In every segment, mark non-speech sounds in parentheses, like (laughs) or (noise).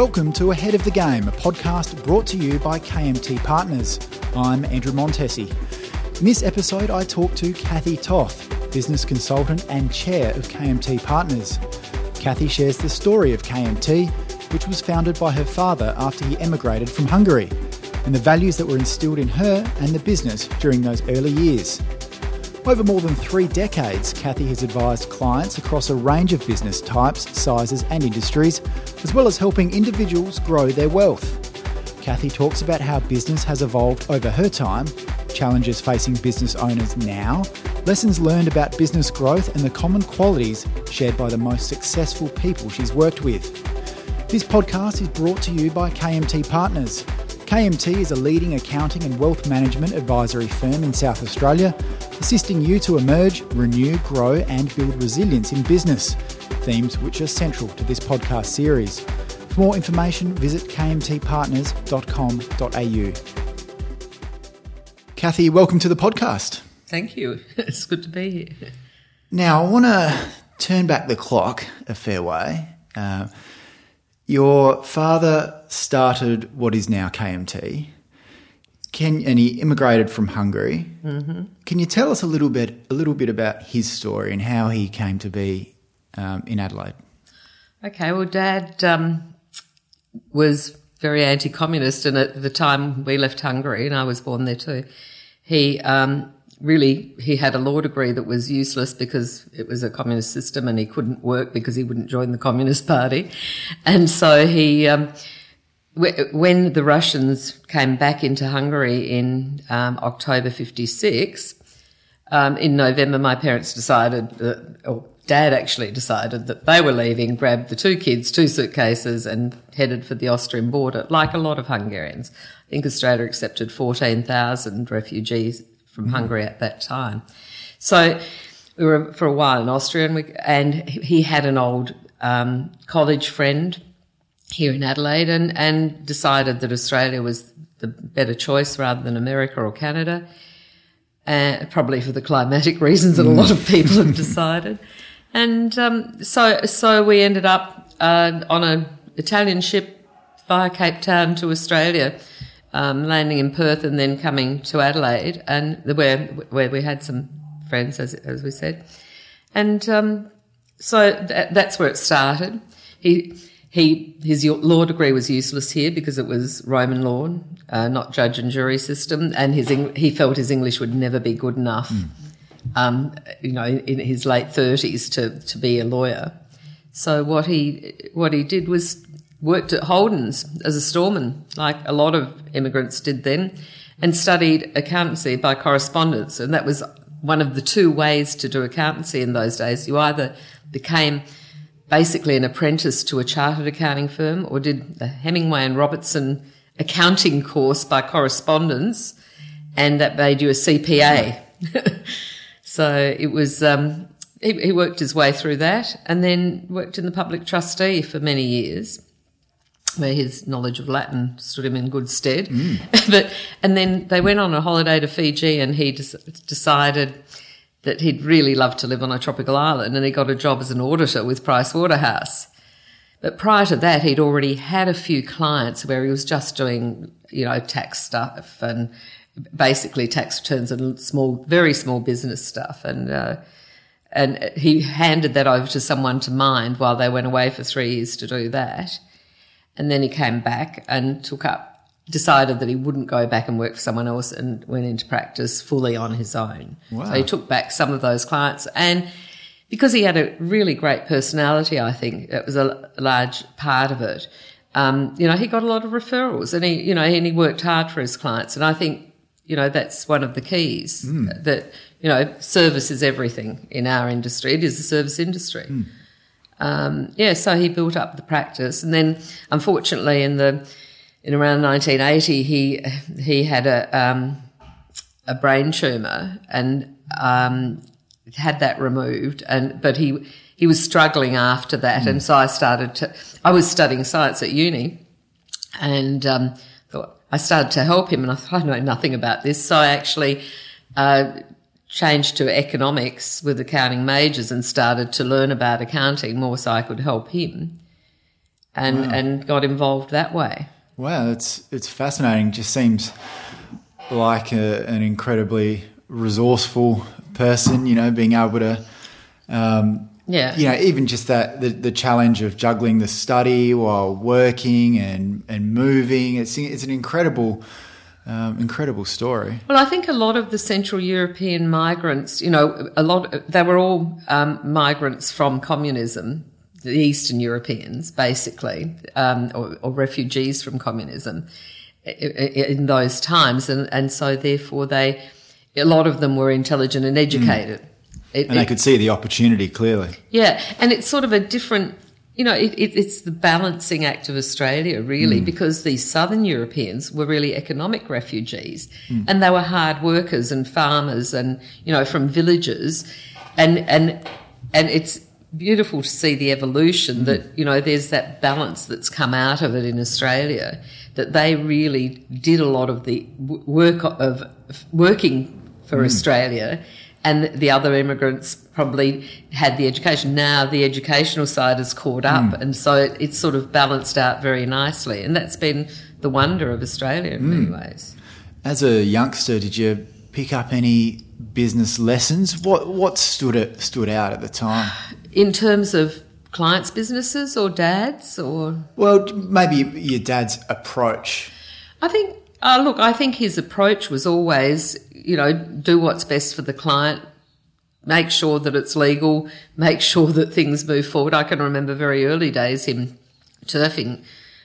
Welcome to Ahead of the Game, a podcast brought to you by KMT Partners. I'm Andrew Montesi. In this episode, I talk to Kathy Toth, business consultant and chair of KMT Partners. Kathy shares the story of KMT, which was founded by her father after he emigrated from Hungary, and the values that were instilled in her and the business during those early years. Over more than three decades, Kathy has advised clients across a range of business types, sizes, and industries, as well as helping individuals grow their wealth. Kathy talks about how business has evolved over her time, challenges facing business owners now, lessons learned about business growth, and the common qualities shared by the most successful people she's worked with. This podcast is brought to you by KMT Partners. KMT is a leading accounting and wealth management advisory firm in South Australia, assisting you to emerge, renew, grow, and build resilience in business, themes which are central to this podcast series. For more information, visit kmtpartners.com.au. Kathy, welcome to the podcast. Thank you. (laughs) It's good to be here. Now, I want to turn back the clock a fair way. Uh, your father started what is now KMT. Can, and he immigrated from Hungary. Mm-hmm. Can you tell us a little bit, a little bit about his story and how he came to be um, in Adelaide? Okay, well, Dad um, was very anti-communist, and at the time we left Hungary, and I was born there too. He um, really he had a law degree that was useless because it was a communist system, and he couldn't work because he wouldn't join the Communist Party, and so he um, when the Russians came back into Hungary in um, October 56, um, in November, my parents decided, that, or dad actually decided that they were leaving, grabbed the two kids, two suitcases, and headed for the Austrian border, like a lot of Hungarians. I think Australia accepted 14,000 refugees from mm. Hungary at that time. So we were for a while in Austria, and, we, and he had an old um, college friend here in Adelaide and, and decided that Australia was the better choice rather than America or Canada. Uh, probably for the climatic (laughs) reasons that a lot of people have decided. And um, so, so we ended up uh, on an Italian ship via Cape Town to Australia, um, landing in Perth and then coming to Adelaide, and where where we had some friends, as as we said, and um, so that, that's where it started. He he his law degree was useless here because it was Roman law, uh, not judge and jury system, and his he felt his English would never be good enough. Mm. Um, you know, in his late thirties to to be a lawyer. So what he what he did was worked at Holden's as a storeman, like a lot of immigrants did then, and studied accountancy by correspondence, and that was one of the two ways to do accountancy in those days. You either became basically an apprentice to a chartered accounting firm or did the Hemingway and Robertson accounting course by correspondence and that made you a CPA. (laughs) so it was, um, he, he, worked his way through that and then worked in the public trustee for many years where his knowledge of Latin stood him in good stead. Mm. (laughs) but, and then they went on a holiday to Fiji and he decided that he'd really love to live on a tropical island and he got a job as an auditor with Price Waterhouse. But prior to that, he'd already had a few clients where he was just doing, you know, tax stuff and basically tax returns and small, very small business stuff. And, uh, and he handed that over to someone to mind while they went away for three years to do that. And then he came back and took up decided that he wouldn't go back and work for someone else and went into practice fully on his own. Wow. So he took back some of those clients and because he had a really great personality, I think that was a large part of it. Um, you know, he got a lot of referrals and he, you know, and he worked hard for his clients. And I think, you know, that's one of the keys mm. that, you know, service is everything in our industry. It is a service industry. Mm. Um, yeah, so he built up the practice. And then unfortunately in the, in around 1980, he he had a um, a brain tumor and um, had that removed, and but he he was struggling after that, mm. and so I started to. I was studying science at uni, and um, I started to help him, and I thought I know nothing about this, so I actually. Uh, changed to economics with accounting majors and started to learn about accounting more so I could help him. and and got involved that way. Wow, it's it's fascinating. Just seems like a, an incredibly resourceful person. You know, being able to, um, Yeah. you know, even just that the, the challenge of juggling the study while working and and moving. It's it's an incredible, um, incredible story. Well, I think a lot of the Central European migrants, you know, a lot, they were all um, migrants from communism, the Eastern Europeans, basically, um, or, or refugees from communism in those times. And, and so therefore they, a lot of them were intelligent and educated. It- And they could see the opportunity clearly. yeah, and it's sort of a different, you know, it, it, it's the balancing act of Australia, really, mm. because these southern Europeans were really economic refugees. Mm. And they were hard workers and farmers and, you know, from villages. And, and, and it's beautiful to see the evolution mm. that, you know, there's that balance that's come out of it in Australia, that they really did a lot of the work of working for Australia and the other immigrants probably had the education. Now the educational side has caught up, mm. and so it, it's sort of balanced out very nicely. And that's been the wonder of Australia in many mm. ways. As a youngster, did you pick up any business lessons? What what stood it stood out at the time? In terms of clients' businesses or dads, or Well, maybe your dad's approach. I think, uh, look, I think his approach was always, you know, do what's best for the client, make sure that it's legal, make sure that things move forward. I can remember very early days him turfing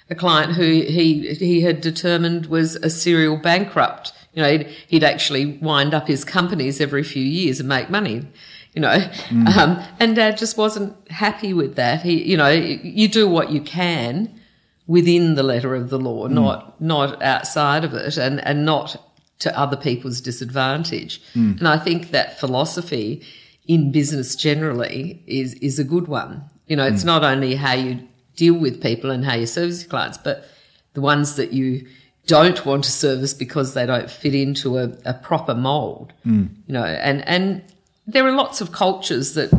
a client who he he had determined was a serial bankrupt. You know, he'd, he'd actually wind up his companies every few years and make money. You know, um, and Dad just wasn't happy with that. He, you know, you do what you can within the letter of the law, mm. not not outside of it, and and not to other people's disadvantage. Mm. And I think that philosophy in business generally is is a good one. You know, it's mm. not only how you deal with people and how you service your clients, but the ones that you don't want to service because they don't fit into a, a proper mold. You know, and and there are lots of cultures that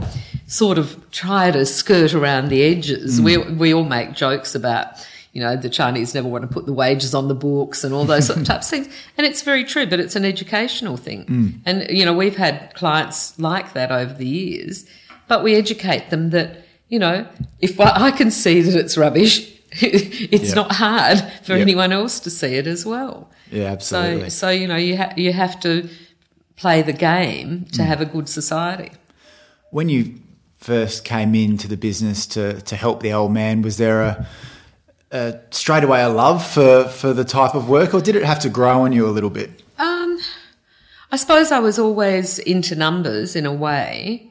sort of try to skirt around the edges. We we all make jokes about you know the Chinese never want to put the wages on the books and all those sort of (laughs) types of things, and it's very true. But it's an educational thing, mm. and you know we've had clients like that over the years, but we educate them that you know if I can see that it's rubbish. (laughs) it's Yeah. not hard for Yep. anyone else to see it as well. Yeah, absolutely. So, so you know, you ha- you have to play the game to mm. have a good society. when you first came into the business to to help the old man, was there a, a straight away a love for for the type of work, or did it have to grow on you a little bit? Um, I suppose I was always into numbers in a way.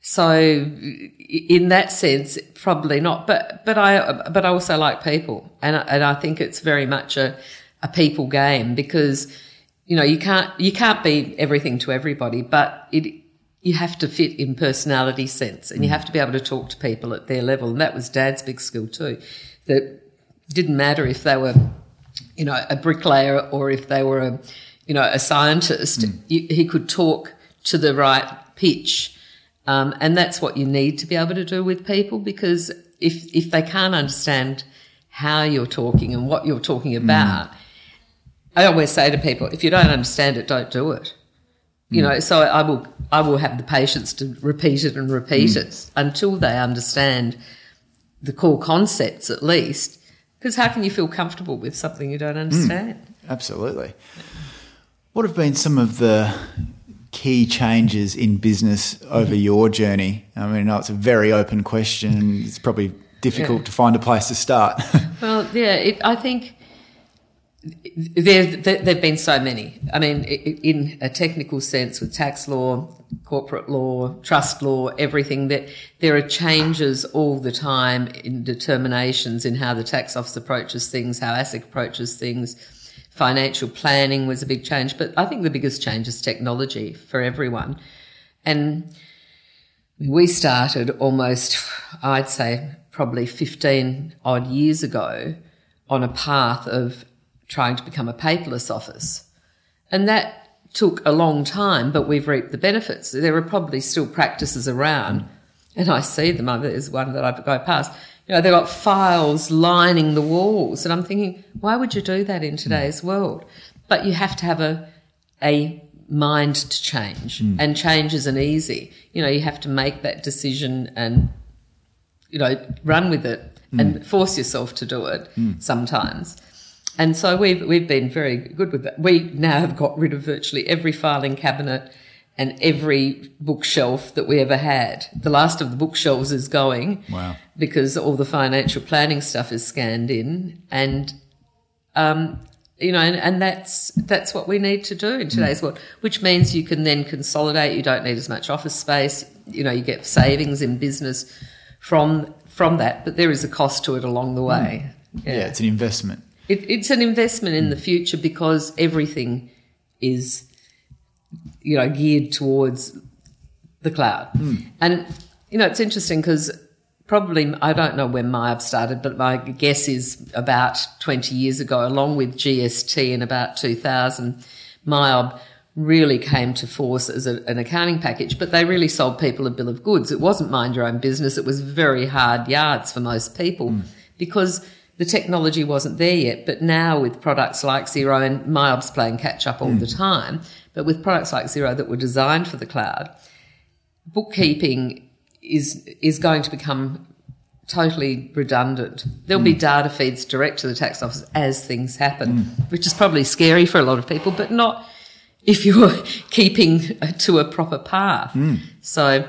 So in that sense, probably not. But but I but I also like people, and I, and I think it's very much a a people game because you know you can't you can't be everything to everybody, but it you have to fit in personality sense, and you have to be able to talk to people at their level, and that was Dad's big skill too. That didn't matter if they were you know, a bricklayer or if they were a, you know, a scientist, hmm. you, he could talk to the right pitch. Um, and that's what you need to be able to do with people because if, if they can't understand how you're talking and what you're talking hmm. about, I always say to people, if you don't understand it, don't do it. You hmm. know, so I will, I will have the patience to repeat it and repeat it until they understand the core concepts at least. Because how can you feel comfortable with something you don't hmm. understand? Absolutely. What have been some of the key changes in business over mm-hmm. your journey? I mean, I know it's a very open question. It's probably difficult Yeah. to find a place to start. (laughs) Well, yeah, it, I think there, there have been so many. I mean, in a technical sense, with tax law, corporate law, trust law, everything, that there are changes all the time in determinations in how the tax office approaches things, how ASIC approaches things. Financial planning was a big change, but I think the biggest change is technology for everyone. And we started almost, I'd say, probably 15 odd years ago on a path of trying to become a paperless office. And that took a long time, but we've reaped the benefits. There are probably still practices around and I see them. There's one that I go past. You know, they've got files lining the walls, and I'm thinking, why would you do that in today's world? But you have to have a a mind to change, hmm. and change isn't easy. You know, you have to make that decision and you know run with it and hmm. force yourself to do it hmm. sometimes. And so we've we've been very good with that. We now have got rid of virtually every filing cabinet and every bookshelf that we ever had. The last of the bookshelves is going. Wow. Because all the financial planning stuff is scanned in and um, you know, and, and that's that's what we need to do in today's world, which means you can then consolidate. You don't need as much office space. You know, you get savings in business from from that, but there is a cost to it along the way. Yeah, it's an investment. It, it's an investment in the hmm. future because everything is, you know, geared towards the cloud. Hmm. And, you know, it's interesting because probably, I don't know when MYOB started, but my guess is about 20 years ago, along with GST in about 2000, MYOB really came to force as a, an accounting package, but they really sold people a bill of goods. It wasn't mind your own business. It was very hard yards for most people hmm. because the technology wasn't there yet. But now with products like Xero and MYOB's playing catch up all the hmm. time, but with products like Xero that were designed for the cloud, bookkeeping is is going to become totally redundant. There'll be hmm. data feeds direct to the tax office as things happen, hmm. which is probably scary for a lot of people, but not if you're (laughs) keeping to a proper path. So,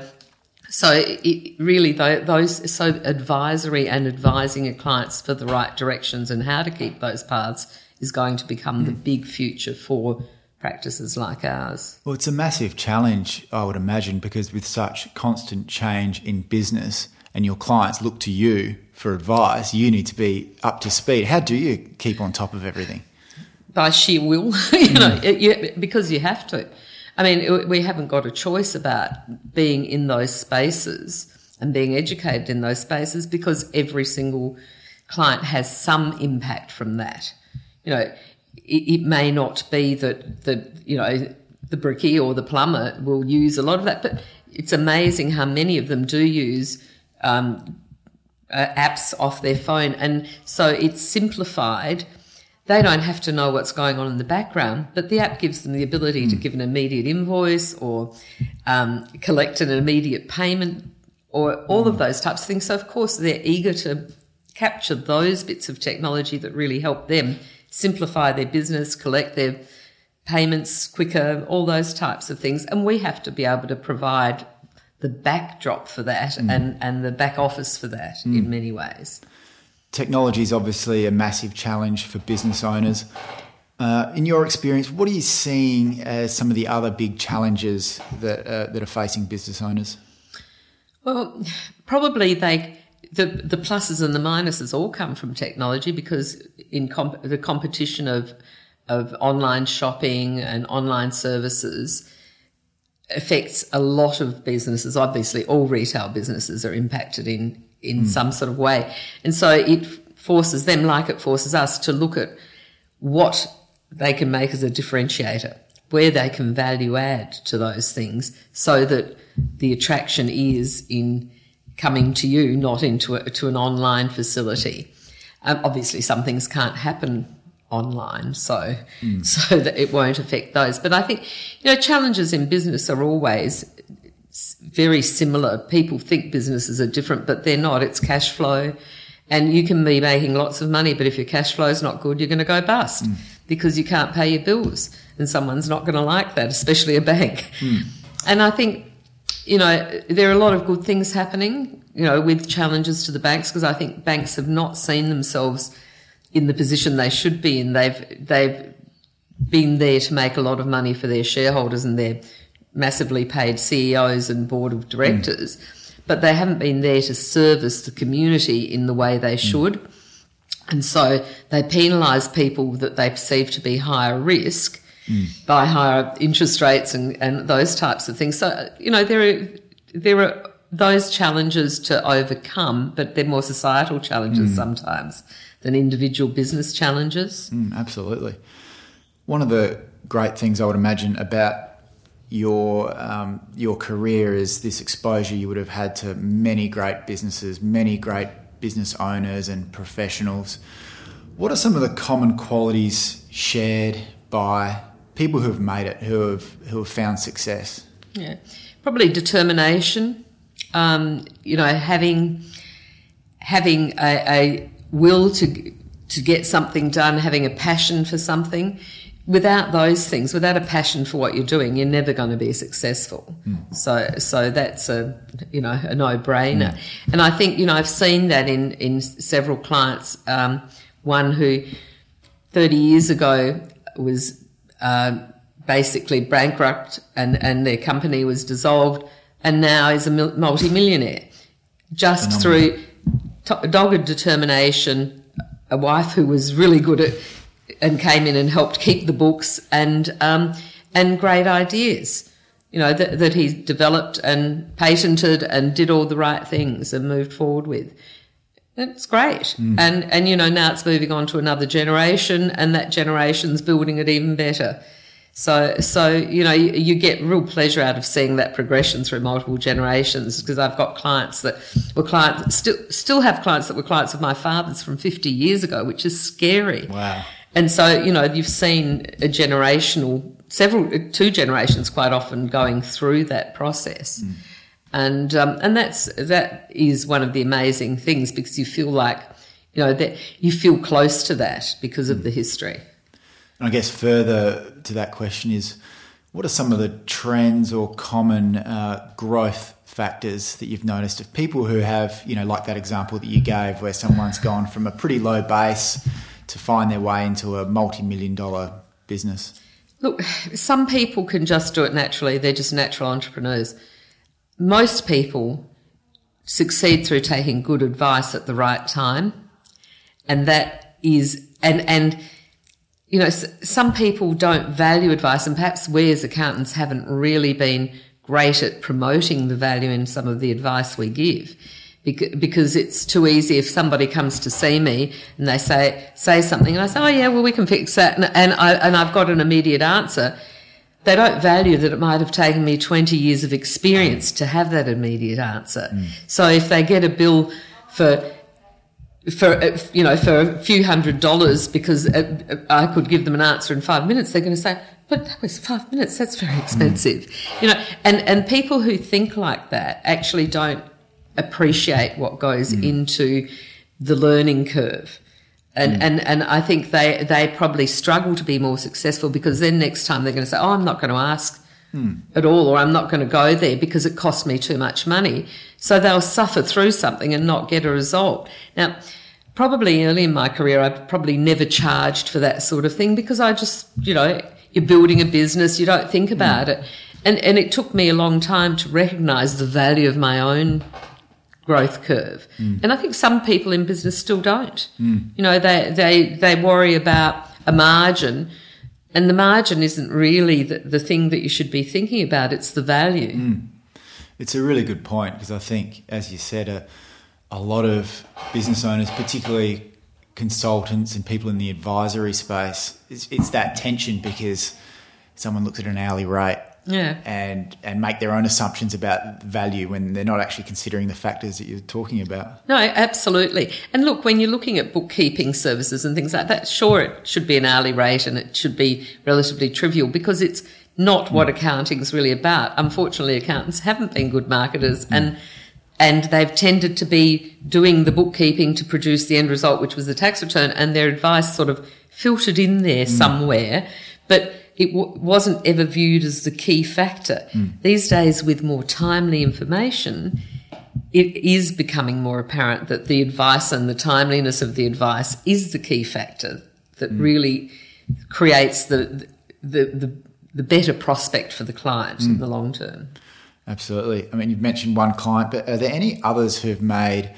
so it really those so advisory and advising your clients for the right directions and how to keep those paths is going to become the hmm. big future for practices like ours. Well, it's a massive challenge, I would imagine, because with such constant change in business and your clients look to you for advice, you need to be up to speed. How do you keep on top of everything? by sheer will, (laughs) you know, hmm. it, you, because you have to. I mean, we haven't got a choice about being in those spaces and being educated in those spaces because every single client has some impact from that. You know, it, it may not be that the you know the brickie or the plumber will use a lot of that, but it's amazing how many of them do use um, uh, apps off their phone, and so it's simplified. They don't have to know what's going on in the background, but the app gives them the ability to hmm. give an immediate invoice or um, collect an immediate payment or all of hmm. those types of things. So, of course, they're eager to capture those bits of technology that really help them simplify their business, collect their payments quicker, all those types of things. And we have to be able to provide the backdrop for that hmm. and, and the back office for that in many ways. Technology is obviously a massive challenge for business owners. Uh, in your experience, what are you seeing as some of the other big challenges that uh, that are facing business owners? Well, probably they the the pluses and the minuses all come from technology because in comp- the competition of of online shopping and online services affects a lot of businesses. Obviously, all retail businesses are impacted in in some sort of way, and so it forces them, like it forces us, to look at what they can make as a differentiator, where they can value add to those things, so that the attraction is in coming to you, not into a, to an online facility. Um, obviously, some things can't happen online, so hmm. (laughs) so that it won't affect those. But I think you know challenges in business are always very similar. People think businesses are different, but they're not. It's cash flow. And you can be making lots of money, but if your cash flow is not good, you're going to go bust hmm. because you can't pay your bills. And someone's not going to like that, especially a bank. Hmm. And I think you know, there are a lot of good things happening, you know, with challenges to the banks because I think banks have not seen themselves in the position they should be in. They've they've been there to make a lot of money for their shareholders and their massively paid CEOs and board of directors, but they haven't been there to service the community in the way they should. And so they penalise people that they perceive to be higher risk by higher interest rates and, and those types of things. So, you know, there are, there are those challenges to overcome, but they're more societal challenges mm. sometimes than individual business challenges. Mm, absolutely. One of the great things I would imagine about your um, your career is this exposure you would have had to many great businesses, many great business owners and professionals. What are some of the common qualities shared by people who have made it, who have who have found success? Yeah, probably determination. Um, you know, having having a, a will to to get something done, having a passion for something. Without those things, without a passion for what you're doing, you're never going to be successful. Mm. So, so that's a you know a no-brainer. Mm. And I think you know I've seen that in in several clients. Um, one who 30 years ago was uh, basically bankrupt and and their company was dissolved, and now is a multi-millionaire just Phenomenal. through dogged determination a wife who was really good at and came in and helped keep the books and um, and great ideas. You know that, that he developed and patented and did all the right things and moved forward with. It's great, mm. and and you know now it's moving on to another generation, and that generation's building it even better. So, so you know, you, you, get real pleasure out of seeing that progression through multiple generations. Because I've got clients that were clients still still have clients that were clients of my father's from fifty years ago, which is scary. Wow! And so, you know, you've seen a generational, several, two generations quite often going through that process. Mm. And um, and that's that is one of the amazing things because you feel like you know that you feel close to that because of mm. the history. And I guess further to that question is what are some of the trends or common uh, growth factors that you've noticed of people who have, you know, like that example that you gave where someone's gone from a pretty low base to find their way into a multi million dollar business? Look, some people can just do it naturally, they're just natural entrepreneurs. Most people succeed through taking good advice at the right time. And that is, and, and, you know, some people don't value advice, and perhaps we as accountants haven't really been great at promoting the value in some of the advice we give. Because it's too easy if somebody comes to see me and they say say something, and I say, "Oh yeah, well we can fix that," and, and I and I've got an immediate answer. They don't value that it might have taken me twenty years of experience to have that immediate answer. Mm. So if they get a bill for for uh, you know for a few hundred dollars because uh, I could give them an answer in five minutes, they're going to say, "But that was five minutes. That's very expensive," mm. you know. And and people who think like that actually don't appreciate what goes mm. into the learning curve. And, mm. and and I think they they probably struggle to be more successful because then next time they're going to say, "Oh, I'm not going to ask hmm. at all, or I'm not going to go there because it costs me too much money. So they'll suffer through something and not get a result. Now, probably early in my career, I probably never charged for that sort of thing because I just, you know, you're building a business, you don't think about hmm. it. And, and it took me a long time to recognize the value of my own growth curve. Mm. And I think some people in business still don't. Mm. You know, they, they, they worry about a margin and the margin isn't really the, the thing that you should be thinking about, it's the value. Mm. It's a really good point because I think, as you said, a, a lot of business owners, particularly consultants and people in the advisory space, it's, it's that tension because someone looks at an hourly rate yeah. and and make their own assumptions about value when they're not actually considering the factors that you're talking about. No, absolutely. And look, when you're looking at bookkeeping services and things like that, sure, it should be an hourly rate and it should be relatively trivial because it's not what mm. accounting is really about. Unfortunately, accountants haven't been good marketers mm. and and they've tended to be doing the bookkeeping to produce the end result, which was the tax return, and their advice sort of filtered in there mm. somewhere. But it w- wasn't ever viewed as the key factor. Mm. These days, with more timely information, it is becoming more apparent that the advice and the timeliness of the advice is the key factor that mm. really creates the, the, the, the, better prospect for the client mm. in the long term. Absolutely. I mean, you've mentioned one client, but are there any others who've made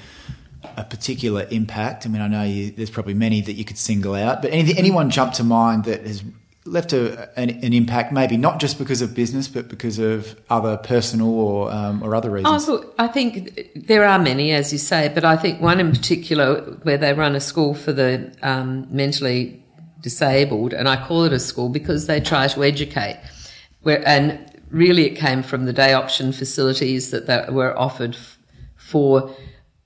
a particular impact? I mean, I know you, there's probably many that you could single out, but anything, anyone jump to mind that has left a, an, an, impact, maybe not just because of business, but because of other personal or um, or other reasons? Oh, look, I think there are many, as you say, but I think one in particular where they run a school for the um, mentally disabled, and I call it a school because they try to educate, where and really it came from the day option facilities that, were offered f- for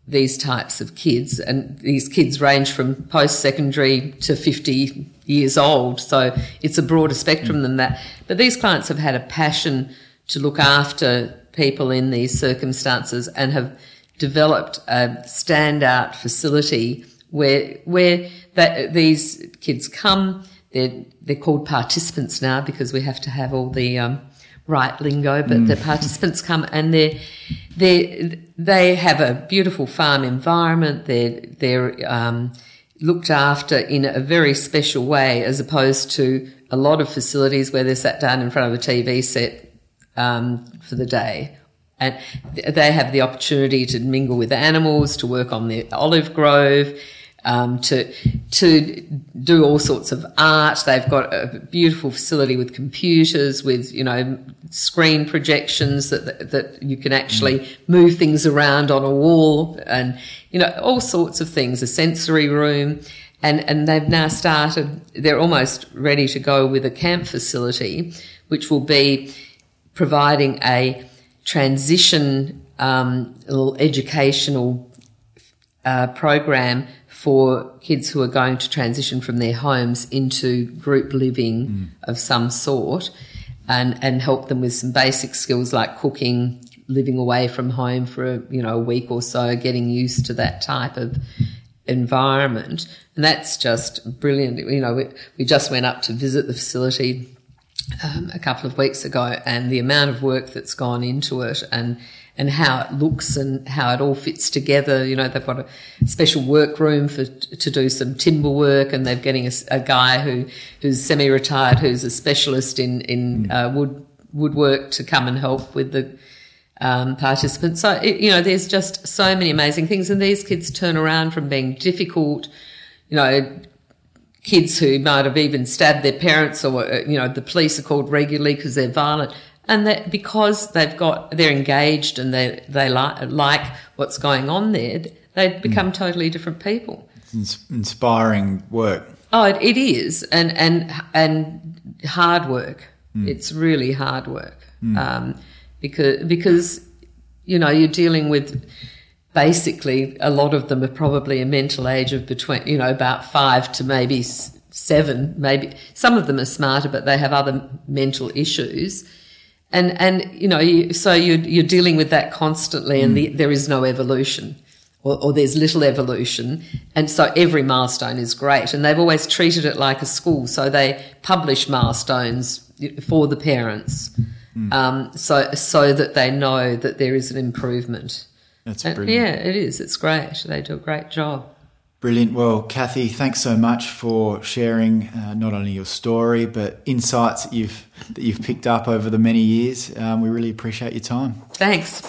these types of kids. And these kids range from post secondary to 50 years old. So it's a broader spectrum mm. than that. But these clients have had a passion to look after people in these circumstances and have developed a standout facility where where that, these kids come. They're they're called participants now because we have to have all the um, right lingo. But mm. the participants come and they they they have a beautiful farm environment. They're they're um, looked after in a very special way, as opposed to a lot of facilities where they're sat down in front of a TV set um, for the day. And they have the opportunity to mingle with animals, to work on the olive grove, um, to to do all sorts of art. They've got a beautiful facility with computers, with you know screen projections that that you can actually mm. move things around on a wall, and you know all sorts of things. A sensory room. And, and they've now started, they're almost ready to go with a camp facility, which will be providing a transition um, educational uh, program for kids who are going to transition from their homes into group living mm. of some sort and, and help them with some basic skills like cooking, living away from home for a, you know, a week or so, getting used to that type of environment. And that's just brilliant. You know, we, we just went up to visit the facility um, a couple of weeks ago, and the amount of work that's gone into it, and and how it looks and how it all fits together. You know, they've got a special workroom for to do some timber work, and they're getting a, a guy who who's semi-retired, who's a specialist in in mm. uh, wood woodwork to come and help with the um, participants. So it, you know, there's just so many amazing things, and these kids turn around from being difficult, you know, kids who might have even stabbed their parents or, you know, the police are called regularly because they're violent. And that because they've got, they're engaged and they, they like, like what's going on there, they hmm. become mm. totally different people. It's inspiring work. Oh, it, it is. And, and, and hard work. Mm. It's really hard work. Mm. Um, because, because, you know, you're dealing with, basically a lot of them are probably a mental age of between, you know, about five to maybe seven, maybe some of them are smarter, but they have other mental issues. And, and, you know, you, so you're, you're dealing with that constantly and mm. the, there is no evolution or, or there's little evolution. And so every milestone is great. And they've always treated it like a school. So they publish milestones for the parents. Mm. Um, so, so that they know that there is an improvement. That's brilliant. yeah, it is. It's great. They do a great job. Brilliant. Well, Kathy, thanks so much for sharing uh, not only your story but insights that you've that you've picked up over the many years. Um, we really appreciate your time. Thanks.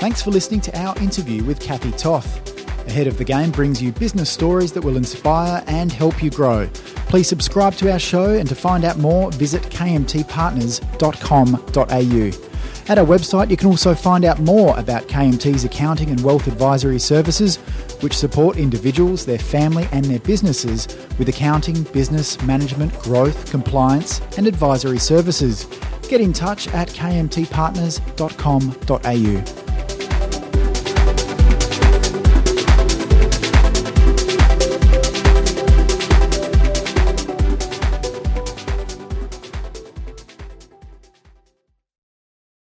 Thanks for listening to our interview with Kathy Toth. Ahead of the Game brings you business stories that will inspire and help you grow. Please subscribe to our show, and to find out more, visit kmtpartners.com.au. At our website, you can also find out more about KMT's accounting and wealth advisory services, which support individuals, their family, and their businesses with accounting, business, management, growth, compliance, and advisory services. Get in touch at kmtpartners.com.au.